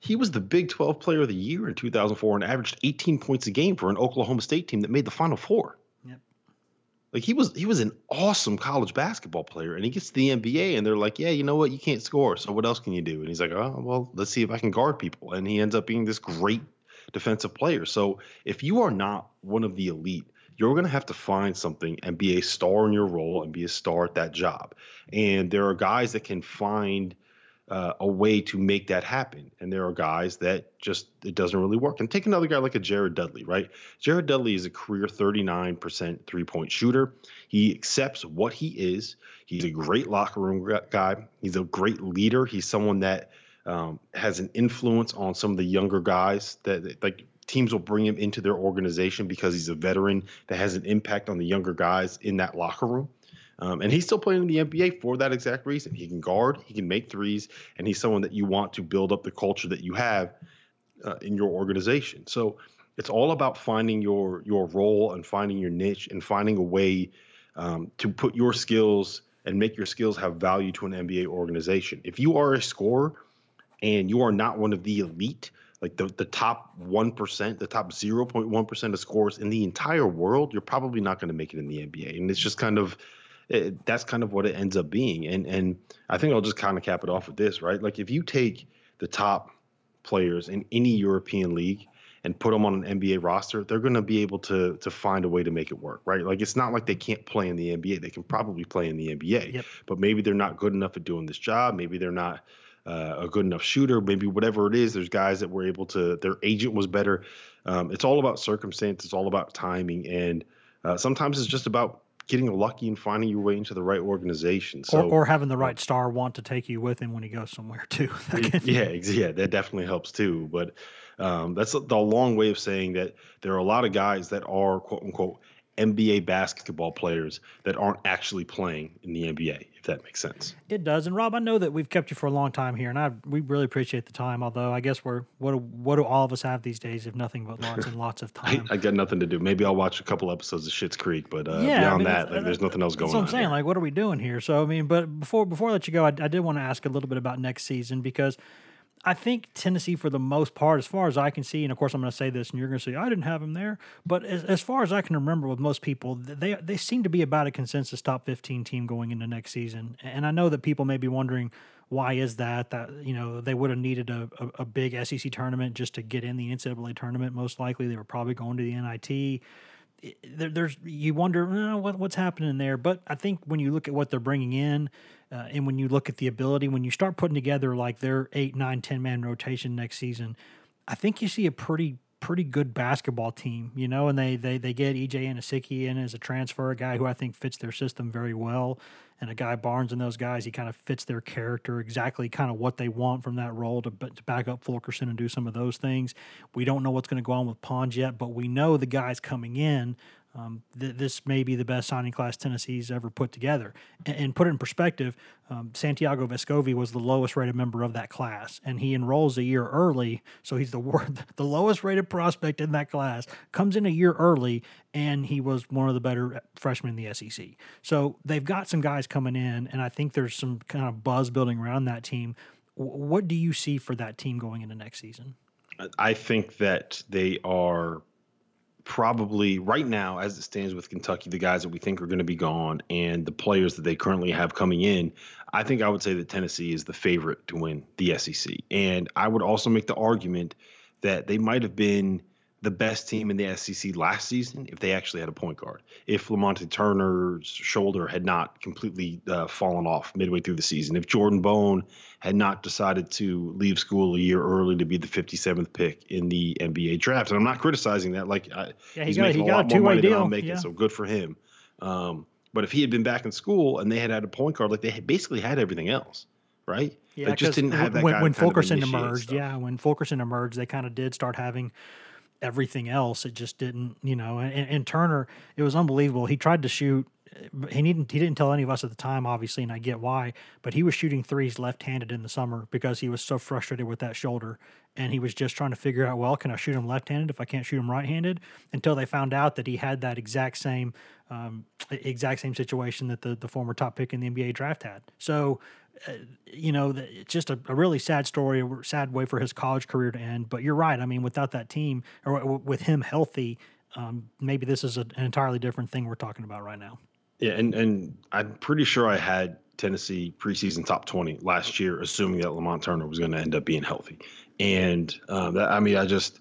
Speaker 3: He was the Big 12 Player of the Year in 2004 and averaged 18 points a game for an Oklahoma State team that made the Final Four.
Speaker 2: Yep.
Speaker 3: Like he was, he was an awesome college basketball player, and he gets to the NBA, and they're like, "Yeah, you know what? You can't score, so what else can you do?" And he's like, "Oh, well, let's see if I can guard people." And he ends up being this great defensive player. So if you are not one of the elite, you're going to have to find something and be a star in your role and be a star at that job. And there are guys that can find uh, a way to make that happen. And there are guys that just it doesn't really work. And take another guy like a Jared Dudley, right? Jared Dudley is a career 39% three point shooter. He accepts what he is. He's a great locker room guy. He's a great leader. He's someone that um, has an influence on some of the younger guys that that, like teams will bring him into their organization because he's a veteran that has an impact on the younger guys in that locker room. Um, and he's still playing in the NBA for that exact reason. He can guard, he can make threes, and he's someone that you want to build up the culture that you have uh, in your organization. So it's all about finding your your role and finding your niche and finding a way um, to put your skills and make your skills have value to an NBA organization. If you are a scorer and you are not one of the elite, like the, the top 1%, the top 0.1% of scores in the entire world, you're probably not going to make it in the NBA. And it's just kind of, it, that's kind of what it ends up being. And, and I think I'll just kind of cap it off with this, right? Like if you take the top players in any European league and put them on an NBA roster, they're going to be able to to find a way to make it work, right? Like it's not like they can't play in the NBA; they can probably play in the NBA,
Speaker 2: Yep.
Speaker 3: but maybe they're not good enough at doing this job. Maybe they're not uh, a good enough shooter. Maybe whatever it is, there's guys that were able to. Their agent was better. Um, it's all about circumstance. It's all about timing, and uh, sometimes it's just about getting lucky and finding your way into the right organization. So,
Speaker 2: or, or having the right star want to take you with him when he goes somewhere too.
Speaker 3: Yeah, yeah, that definitely helps too. But um, that's the long way of saying that there are a lot of guys that are quote unquote NBA basketball players that aren't actually playing in the NBA, if that makes sense.
Speaker 2: It does. And Rob, I know that we've kept you for a long time here, and I we really appreciate the time. Although I guess we're what do, what do all of us have these days if nothing but lots and lots of time?
Speaker 3: I, I got nothing to do. Maybe I'll watch a couple episodes of Schitt's Creek, but uh, yeah, beyond I mean, that, like, there's nothing else going
Speaker 2: on.
Speaker 3: That's
Speaker 2: what I'm saying.
Speaker 3: Here.
Speaker 2: Like, what are we doing here? So I mean, but before before I let you go, I, I did want to ask a little bit about next season because I think Tennessee, for the most part, as far as I can see, and of course I'm going to say this, and you're going to say I didn't have him there, but as, as far as I can remember, with most people, they they seem to be about a consensus top 15 team going into next season. And I know that people may be wondering why is that? That you know they would have needed a, a, a big SEC tournament just to get in the NCAA tournament. Most likely, they were probably going to the NIT there, there's you wonder oh, what, what's happening there. But I think when you look at what they're bringing in, uh, and when you look at the ability, when you start putting together like their eight, nine, ten man rotation next season, I think you see a pretty pretty good basketball team, you know, and they they they get EJ Anosike in as a transfer, a guy who I think fits their system very well, and a guy Barnes and those guys, he kind of fits their character exactly, kind of what they want from that role to to back up Fulkerson and do some of those things. We don't know what's going to go on with Pons yet, but we know the guys coming in um, th- this may be the best signing class Tennessee's ever put together. And, and put it in perspective, um, Santiago Vescovi was the lowest rated member of that class, and he enrolls a year early, so he's the the lowest rated prospect in that class. Comes in a year early, and he was one of the better freshmen in the SEC. So they've got some guys coming in, and I think there's some kind of buzz building around that team. W- what do you see for that team going into next season?
Speaker 3: I think that they are probably right now, as it stands with Kentucky, the guys that we think are going to be gone and the players that they currently have coming in, I think I would say that Tennessee is the favorite to win the SEC. And I would also make the argument that they might have been the best team in the SEC last season if they actually had a point guard. If Lamonte Turner's shoulder had not completely uh, fallen off midway through the season, if Jordan Bone had not decided to leave school a year early to be the 57th pick in the NBA draft, and I'm not criticizing that. Like, I,
Speaker 2: yeah, he
Speaker 3: he's
Speaker 2: got,
Speaker 3: making
Speaker 2: he
Speaker 3: a
Speaker 2: got
Speaker 3: lot
Speaker 2: a two
Speaker 3: more
Speaker 2: way
Speaker 3: money
Speaker 2: deal.
Speaker 3: than I'm making,
Speaker 2: yeah.
Speaker 3: so good for him. Um, but if he had been back in school and they had had a point guard, like they had basically had everything else, right?
Speaker 2: Yeah,
Speaker 3: they just didn't have that
Speaker 2: when,
Speaker 3: guy
Speaker 2: when
Speaker 3: to kind of
Speaker 2: Fulkerson emerged. Yeah, when Fulkerson emerged, they kind of did start having everything else. It just didn't, you know. And, and Turner, it was unbelievable. He tried to shoot. He didn't. He didn't tell any of us at the time, obviously, and I get why. But he was shooting threes left-handed in the summer because he was so frustrated with that shoulder, and he was just trying to figure out, well, can I shoot him left-handed if I can't shoot him right-handed? Until they found out that he had that exact same, um, exact same situation that the the former top pick in the NBA draft had. So uh, you know, it's just a, a, really sad story, a sad way for his college career to end. But you're right. I mean, without that team or w- with him healthy, um, maybe this is a, an entirely different thing we're talking about right now.
Speaker 3: Yeah, and and I'm pretty sure I had Tennessee preseason top 20 last year, assuming that Lamonte Turner was going to end up being healthy. And um, that, I mean, I just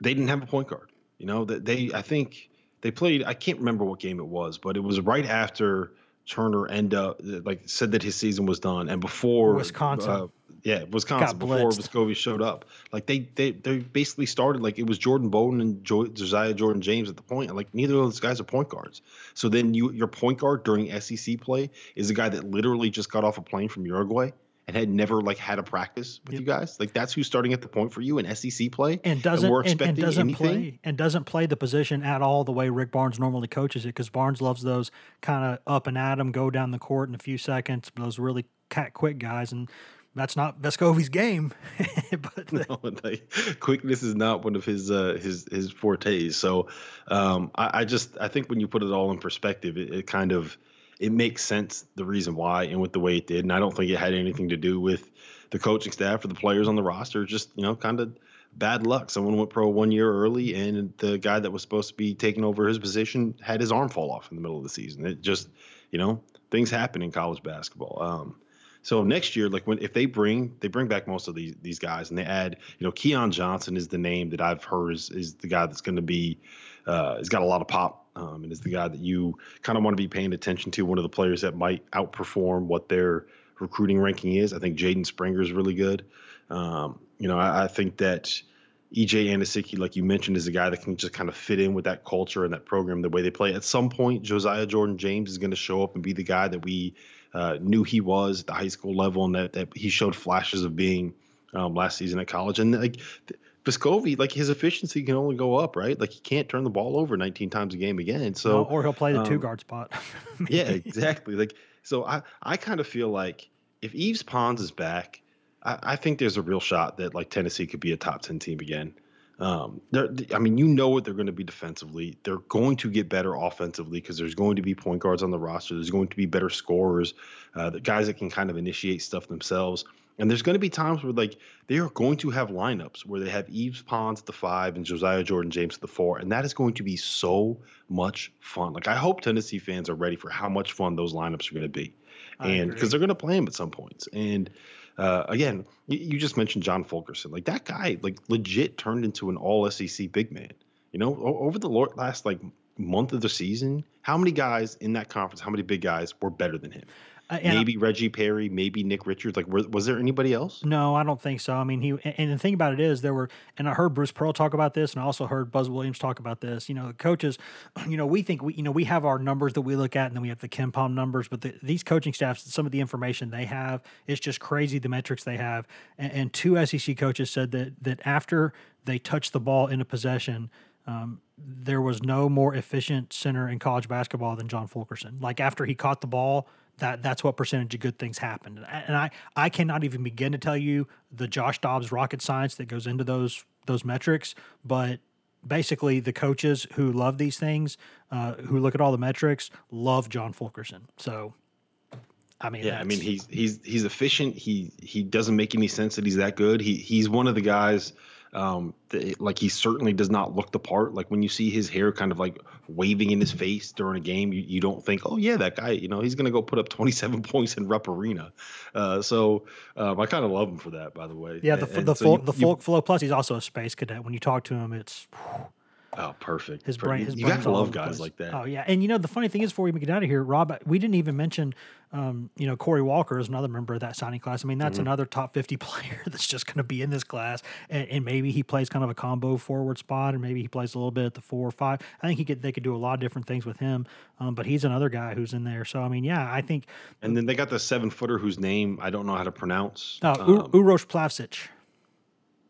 Speaker 3: they didn't have a point guard. You know, that they I think they played. I can't remember what game it was, but it was right after Turner end up like said that his season was done, and before
Speaker 2: Wisconsin,
Speaker 3: uh, yeah, Wisconsin before Vescovi showed up, like they they they basically started like it was Jordan Bowden and jo- Josiah Jordan James at the point, and like neither of those guys are point guards. So then you your point guard during SEC play is a guy that literally just got off a plane from Uruguay and had never like had a practice with yep. you guys. Like that's who's starting at the point for you in SEC play,
Speaker 2: and doesn't
Speaker 3: and,
Speaker 2: and, and, doesn't
Speaker 3: anything.
Speaker 2: play and doesn't play the position at all the way Rick Barnes normally coaches it. Because Barnes loves those kind of up and at him, go down the court in a few seconds, those really cat quick guys, and that's not Vescovi's game. but
Speaker 3: no, like, quickness is not one of his uh, his his fortes. So um, I, I, just I think when you put it all in perspective, it, it kind of it makes sense the reason why and with the way it did. And I don't think it had anything to do with the coaching staff or the players on the roster. Just you know, kind of bad luck. Someone went pro one year early, and the guy that was supposed to be taking over his position had his arm fall off in the middle of the season. It just you know things happen in college basketball. Um, so next year, like when if they bring they bring back most of these these guys and they add, you know, Keon Johnson is the name that I've heard is is the guy that's going to be, uh, has got a lot of pop um, and is the guy that you kind of want to be paying attention to. One of the players that might outperform what their recruiting ranking is. I think Jaden Springer is really good. Um, you know, I, I, think that EJ Anosike, like you mentioned, is a guy that can just kind of fit in with that culture and that program, the way they play. At some point, Josiah Jordan James is going to show up and be the guy that we uh, knew he was at the high school level, and that, that he showed flashes of being um, last season at college, and like Vescovi, like his efficiency can only go up, right? Like he can't turn the ball over 19 times a game again. So
Speaker 2: No, or he'll play the
Speaker 3: um,
Speaker 2: two guard spot.
Speaker 3: yeah, exactly. Like so, I I kind of feel like if Yves Pons is back, I, I think there's a real shot that like Tennessee could be a top 10 team again. Um, they're, I mean, you know what they're going to be defensively. They're going to get better offensively because there's going to be point guards on the roster. There's going to be better scorers, uh, the guys that can kind of initiate stuff themselves. And there's going to be times where like they are going to have lineups where they have Yves Pons at the five and Josiah Jordan James at the four, and that is going to be so much fun. Like I hope Tennessee fans are ready for how much fun those lineups are going to be,
Speaker 2: I
Speaker 3: and because they're going to play them at some points. And uh, again, you, just mentioned John Fulkerson. Like that guy, like legit turned into an All SEC big man. You know, over the last like month of the season, how many guys in that conference, how many big guys were better than him?
Speaker 2: Uh, and I-
Speaker 3: maybe Reggie Perry, maybe Nick Richards. Like, were, was there anybody else?
Speaker 2: No, I don't think so. I mean, he and- the thing about it is there were, and I heard Bruce Pearl talk about this, and I also heard Buzz Williams talk about this. You know, the coaches, you know, we think we, you know, we have our numbers that we look at, and then we have the KenPom numbers, but the, these coaching staffs, some of the information they have, it's just crazy the metrics they have. And, and two SEC coaches said that that after they touched the ball in a possession. Um, there was no more efficient center in college basketball than John Fulkerson. Like after he caught the ball, that that's what percentage of good things happened. And I- I cannot even begin to tell you the Josh Dobbs rocket science that goes into those those metrics, but basically the coaches who love these things, uh, who look at all the metrics, love John Fulkerson. So, I mean,
Speaker 3: Yeah, I mean he's he's he's efficient. He he doesn't make any sense that he's that good. He he's one of the guys. Um, that, like he certainly does not look the part. Like when you see his hair kind of like waving in his face during a game, you, you don't think, oh yeah, that guy. You know, he's gonna go put up 27 points in Rupp Arena. Uh, so um, I kind of love him for that, by the way.
Speaker 2: yeah, the
Speaker 3: And-
Speaker 2: f
Speaker 3: and
Speaker 2: the
Speaker 3: so you-
Speaker 2: the
Speaker 3: you-
Speaker 2: full flow. Plus, he's also a space cadet. When you talk to him, it's
Speaker 3: Oh, perfect.
Speaker 2: his brain.
Speaker 3: You,
Speaker 2: His
Speaker 3: you gotta love guys like that.
Speaker 2: Oh yeah, and you know the funny thing is, before we get out of here, Rob, we didn't even mention, um, you know, Corey Walker is another member of that signing class. I mean,
Speaker 3: Mm-hmm.
Speaker 2: that's another top fifty player that's just going to be in this class, and, and maybe he plays kind of a combo forward spot, and maybe he plays a little bit at the four or five. I think he could. They could do a lot of different things with him, um, but he's another guy who's in there. So I mean, yeah, I think.
Speaker 3: And then they got the seven footer whose name I don't know how to pronounce.
Speaker 2: Uh,
Speaker 3: Um,
Speaker 2: Uroš Plavsic.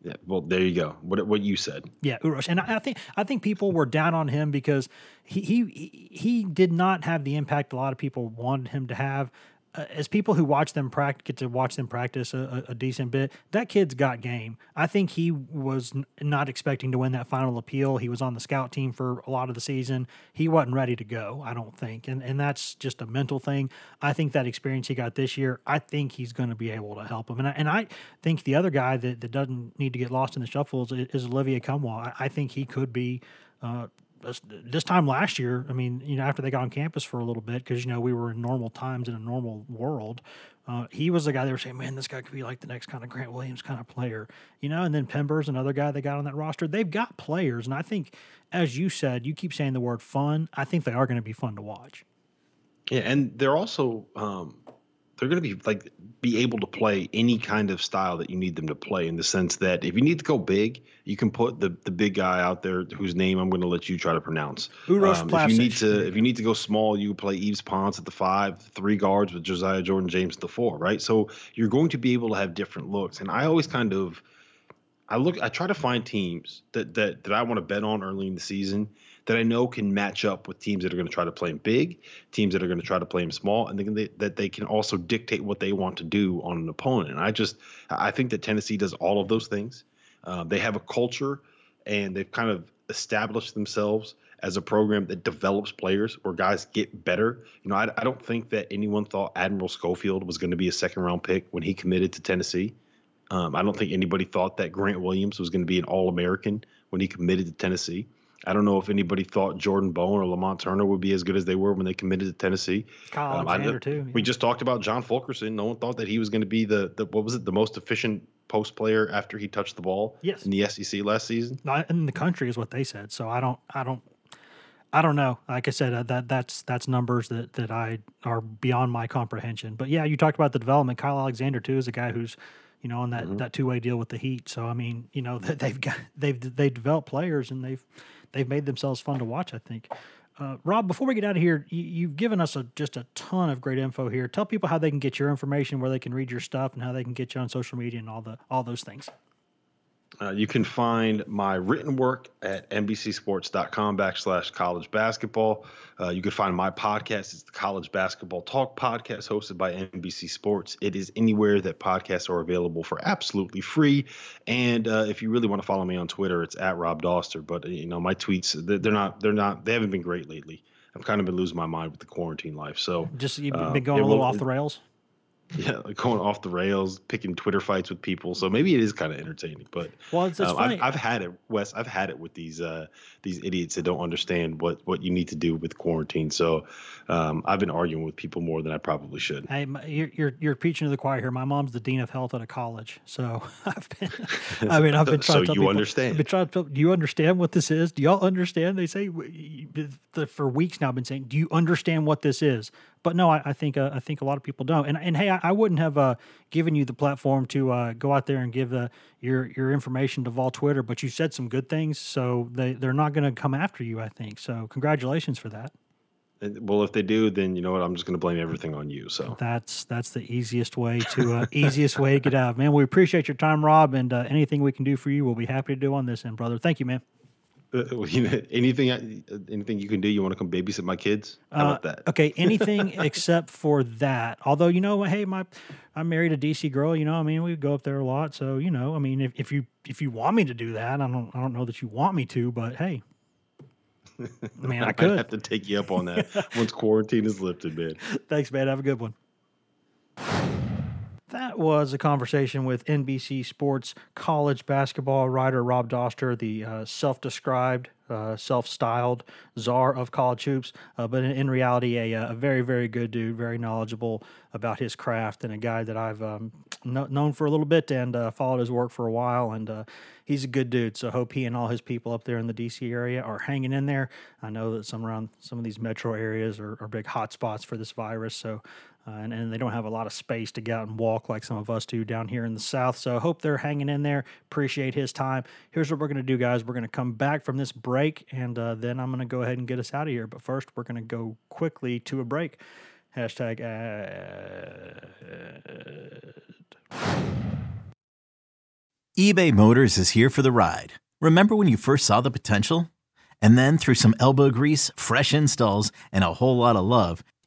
Speaker 3: Yeah, well, there you go. What what you said.
Speaker 2: Yeah, Urosh, and I I think I think people were down on him because he he he did not have the impact a lot of people wanted him to have. Uh, as people who watch them practice get to watch them practice a, a decent bit, that kid's got game. I think he was n- not expecting to win that final appeal. He was on the scout team for a lot of the season. He wasn't ready to go. I don't think, and and that's just a mental thing. I think that experience he got this year, I think he's going to be able to help him. And I, and I think the other guy that, that doesn't need to get lost in the shuffles is, is Olivier Nkamhoua. I, I think he could be. Uh, this, time last year, I mean, you know, after they got on campus for a little bit, because you know we were in normal times in a normal world, uh, he was the guy they were saying, man, this guy could be like the next kind of Grant Williams kind of player, you know. And then Pember's another guy they got on that roster. They've got players, and I think, as you said, you keep saying the word fun. I think they are going to be fun to watch.
Speaker 3: Yeah, and they're also um, they're going to be like be able to play any kind of style that you need them to play. In the sense that if you need to go big, you can put the the big guy out there whose name I'm going to let you try to pronounce.
Speaker 2: Uroš
Speaker 3: Um, if you need to if you need to go small, you play Yves Pons at the five, three guards with Josiah Jordan James at the four, right? So you're going to be able to have different looks. And I always kind of I look I try to find teams that that that I want to bet on early in the season that I know can match up with teams that are going to try to play him big, teams that are going to try to play him small, and they, that they can also dictate what they want to do on an opponent. And I just I think that Tennessee does all of those things. Uh, they have a culture, and they've kind of established themselves as a program that develops players where guys get better. You know, I, I don't think that anyone thought Admiral Schofield was going to be a second round pick when he committed to Tennessee. Um, I don't think anybody thought that Grant Williams was going to be an All American when he committed to Tennessee. I don't know if anybody thought Jordan Bowden or Lamonte Turner would be as good as they were when they committed to Tennessee.
Speaker 2: Kyle
Speaker 3: Um, I
Speaker 2: Alexander too.
Speaker 3: We just talked about John Fulkerson. No one thought that he was going to be the, the what was it the most efficient post player after he touched the ball
Speaker 2: Yes.
Speaker 3: in the SEC last season.
Speaker 2: not in the country is what they said. So I don't, I don't, I don't know. Like I said, uh, that that's that's numbers that that I are beyond my comprehension. But yeah, you talked about the development. Kyle Alexander too is a guy who's, you know, on that that two way deal with the Heat. So I mean, you know, they've got they've they've developed players and they've they've made themselves fun to watch. I think. Uh, Rob, before we get out of here, you, you've given us a, just a ton of great info here. Tell people how they can get your information, where they can read your stuff, and how they can get you on social media and all the all those things.
Speaker 3: Uh, you can find my written work at NBCSports.com backslash college basketball. Uh, you can find my podcast. It's the College Basketball Talk podcast hosted by NBC Sports. It is anywhere that podcasts are available for absolutely free. And uh, if you really want to follow me on Twitter, it's at Rob Dauster. But you know, my tweets they're not they're not they haven't been great lately. I've kind of been losing my mind with the quarantine life. So
Speaker 2: just you've been going a little off the rails
Speaker 3: yeah, like going off the rails, picking Twitter fights with people. So maybe it is kind of entertaining. But
Speaker 2: well, it's, it's um,
Speaker 3: I've, I've, had it, Wes. I've had it with these uh, these idiots that don't understand what what you need to do with quarantine. So um, I've been arguing with people more than I probably should.
Speaker 2: Hey, you're, you're you're preaching to the choir here. My mom's the dean of health at a college, so I've been. I mean, I've been trying
Speaker 3: so
Speaker 2: to.
Speaker 3: So you
Speaker 2: people,
Speaker 3: understand?
Speaker 2: I've been trying to. Do you understand what this is? Do y'all understand? They say for weeks now. I've been saying, "Do you understand what this is?" But no, I, I think uh, I think a lot of people don't. And and hey, I, I wouldn't have uh, given you the platform to uh, go out there and give the your your information to Vol Twitter, but you said some good things, so they they're not going to come after you. I think so. Congratulations for that.
Speaker 3: Well, if they do, then you know what? I'm just going to blame everything on you. So
Speaker 2: that's that's the easiest way to uh, easiest way to get out, man. We appreciate your time, Rob, and uh, anything we can do for you, we'll be happy to do on this end, brother. Thank you, man.
Speaker 3: Anything, anything you can do? You want to come babysit my kids? How about that?
Speaker 2: Uh, okay, anything except for that. Although you know, hey, my, I'm married a DC girl. You know, I mean, we go up there a lot. So you know, I mean, if, if you if you want me to do that, I don't I don't know that you want me to, but hey, I mean, I, I could
Speaker 3: have to take you up on that once quarantine is lifted, man.
Speaker 2: Thanks, man. Have a good one. That was a conversation with NBC Sports college basketball writer Rob Dauster, the uh, self described, uh, self styled czar of college hoops, uh, but in, in reality, a, uh, a, very, very good dude, very knowledgeable about his craft, and a guy that I've um, known for a little bit and uh, followed his work for a while. And uh, he's a good dude. So I hope he and all his people up there in the DC area are hanging in there. I know that some around some of these metro areas are, are big hotspots for this virus. So uh, and, and they don't have a lot of space to get out and walk like some of us do down here in the South. So I hope they're hanging in there. Appreciate his time. Here's what we're going to do, guys. We're going to come back from this break, and uh, then I'm going to go ahead and get us out of here. But first, we're going to go quickly to a break. Hashtag ad.
Speaker 4: eBay Motors is here for the ride. Remember when you first saw the potential? And then through some elbow grease, fresh installs, and a whole lot of love,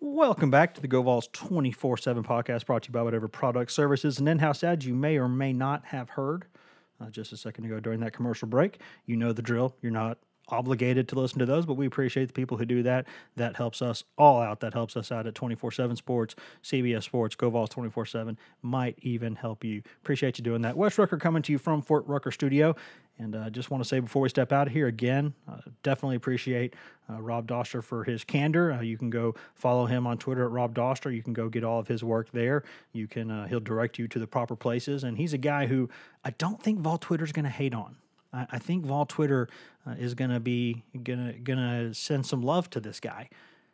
Speaker 2: Welcome back to the GoVols 24 7 podcast brought to you by whatever products, services, and in house ads you may or may not have heard uh, just a second ago during that commercial break. You know the drill. You're not obligated to listen to those, but we appreciate the people who do that. That helps us all out. That helps us out at 24 7 Sports, CBS Sports, GoVols 24 7, might even help you. Appreciate you doing that. Wes Rucker coming to you from Fort Rucker Studio. And I uh, just want to say before we step out of here again, uh, definitely appreciate uh, Rob Dauster for his candor. Uh, you can go follow him on Twitter at Rob Dauster. You can go get all of his work there. You can uh, he'll direct you to the proper places. And he's a guy who I don't think Vol Twitter is going to hate on. I, I think Vol Twitter uh, is going to be gonna gonna send some love to this guy.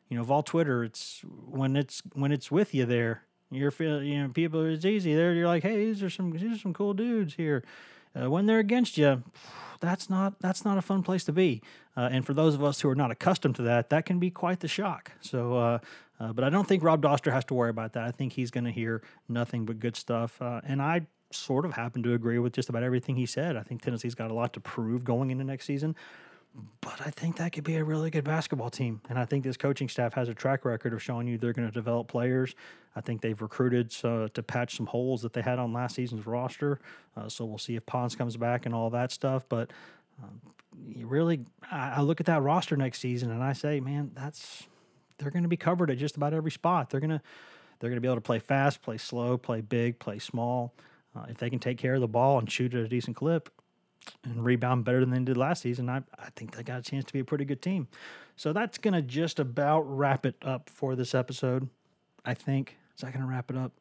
Speaker 2: You know, Vol Twitter. It's when it's when it's with you there. You're feeling, you know, people. It's easy. There, you're like, hey, these are some these are some cool dudes here. Uh, when they're against you, that's not that's not a fun place to be. Uh, and for those of us who are not accustomed to that, that can be quite the shock. So, uh, uh, but I don't think Rob Dauster has to worry about that. I think he's going to hear nothing but good stuff. Uh, and I sort of happen to agree with just about everything he said. I think Tennessee's got a lot to prove going into next season. But I think that could be a really good basketball team. And I think this coaching staff has a track record of showing you they're going to develop players. I think they've recruited so, to patch some holes that they had on last season's roster. Uh, so we'll see if Pons comes back and all that stuff. But um, you really, I, I look at that roster next season and I say, man, that's they're going to be covered at just about every spot. They're going to they're going to be able to play fast, play slow, play big, play small. Uh, if they can take care of the ball and shoot at a decent clip, and rebound better than they did last season, I, I think they got a chance to be a pretty good team. So that's going to just about wrap it up for this episode. I think. Is that going to wrap it up?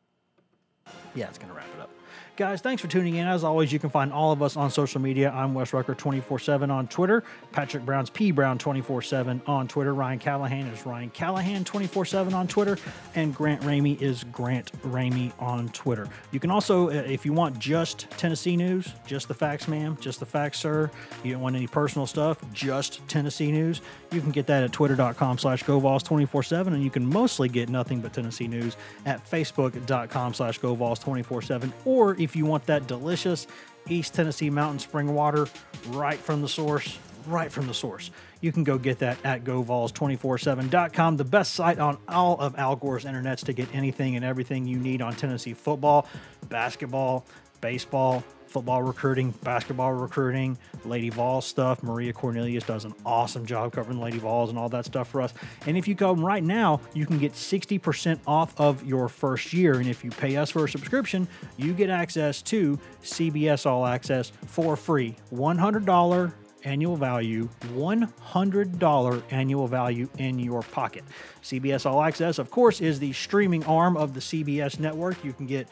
Speaker 2: Yeah, it's going to wrap it up. Guys, thanks for tuning in. As always, you can find all of us on social media. I'm Wes Rucker 24 7 on Twitter. Patrick Brown's P Brown 24 7 on Twitter. Ryan Callahan is Ryan Callahan 24 7 on Twitter. And Grant Ramey is Grant Ramey on Twitter. You can also, uh, if you want just Tennessee news, just the facts, ma'am, just the facts, sir, you don't want any personal stuff, just Tennessee news, you can get that at twitter.com slash GoVols 24 7. And you can mostly get nothing but Tennessee news at facebook.com slash GoVols 24 7. Or if you want that delicious East Tennessee mountain spring water right from the source, right from the source, you can go get that at GoVols247.com, the best site on all of Al Gore's internets to get anything and everything you need on Tennessee football, basketball, baseball, football recruiting, basketball recruiting, Lady Vols stuff. Maria Cornelius does an awesome job covering Lady Vols and all that stuff for us. And if you come right now, you can get 60% off of your first year. And if you pay us for a subscription, you get access to CBS All Access for free. $100 annual value, $100 annual value in your pocket. CBS All Access, of course, is the streaming arm of the CBS network. You can get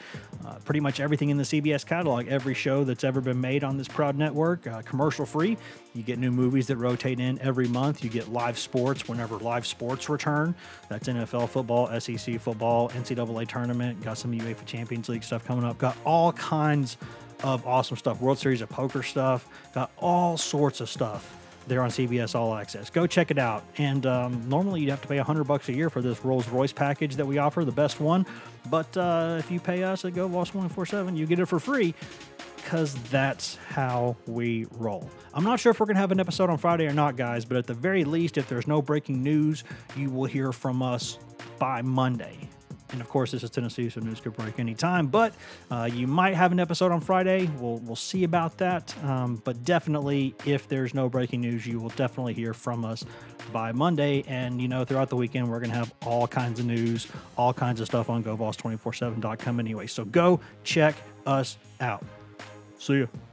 Speaker 2: uh, pretty much everything in the CBS catalog, every show that's ever been made on this proud network, uh, commercial free. You get new movies that rotate in every month. You get live sports whenever live sports return. That's NFL football, SEC football, NCAA tournament. Got some UEFA Champions League stuff coming up. Got all kinds of awesome stuff. World Series of Poker stuff. Got all sorts of stuff there on CBS All Access. Go check it out. And um, normally you'd have to pay 100 bucks a year for this Rolls Royce package that we offer, the best one. But uh, if you pay us at GoVols 247, you get it for free because that's how we roll. I'm not sure if we're going to have an episode on Friday or not, guys, but at the very least, if there's no breaking news, you will hear from us by Monday. And of course, this is Tennessee, so news could break anytime. But uh, you might have an episode on Friday. We'll we'll see about that. Um, but definitely, if there's no breaking news, you will definitely hear from us by Monday. And you know, throughout the weekend, we're gonna have all kinds of news, all kinds of stuff on GoVols247.com anyway. So go check us out. See you.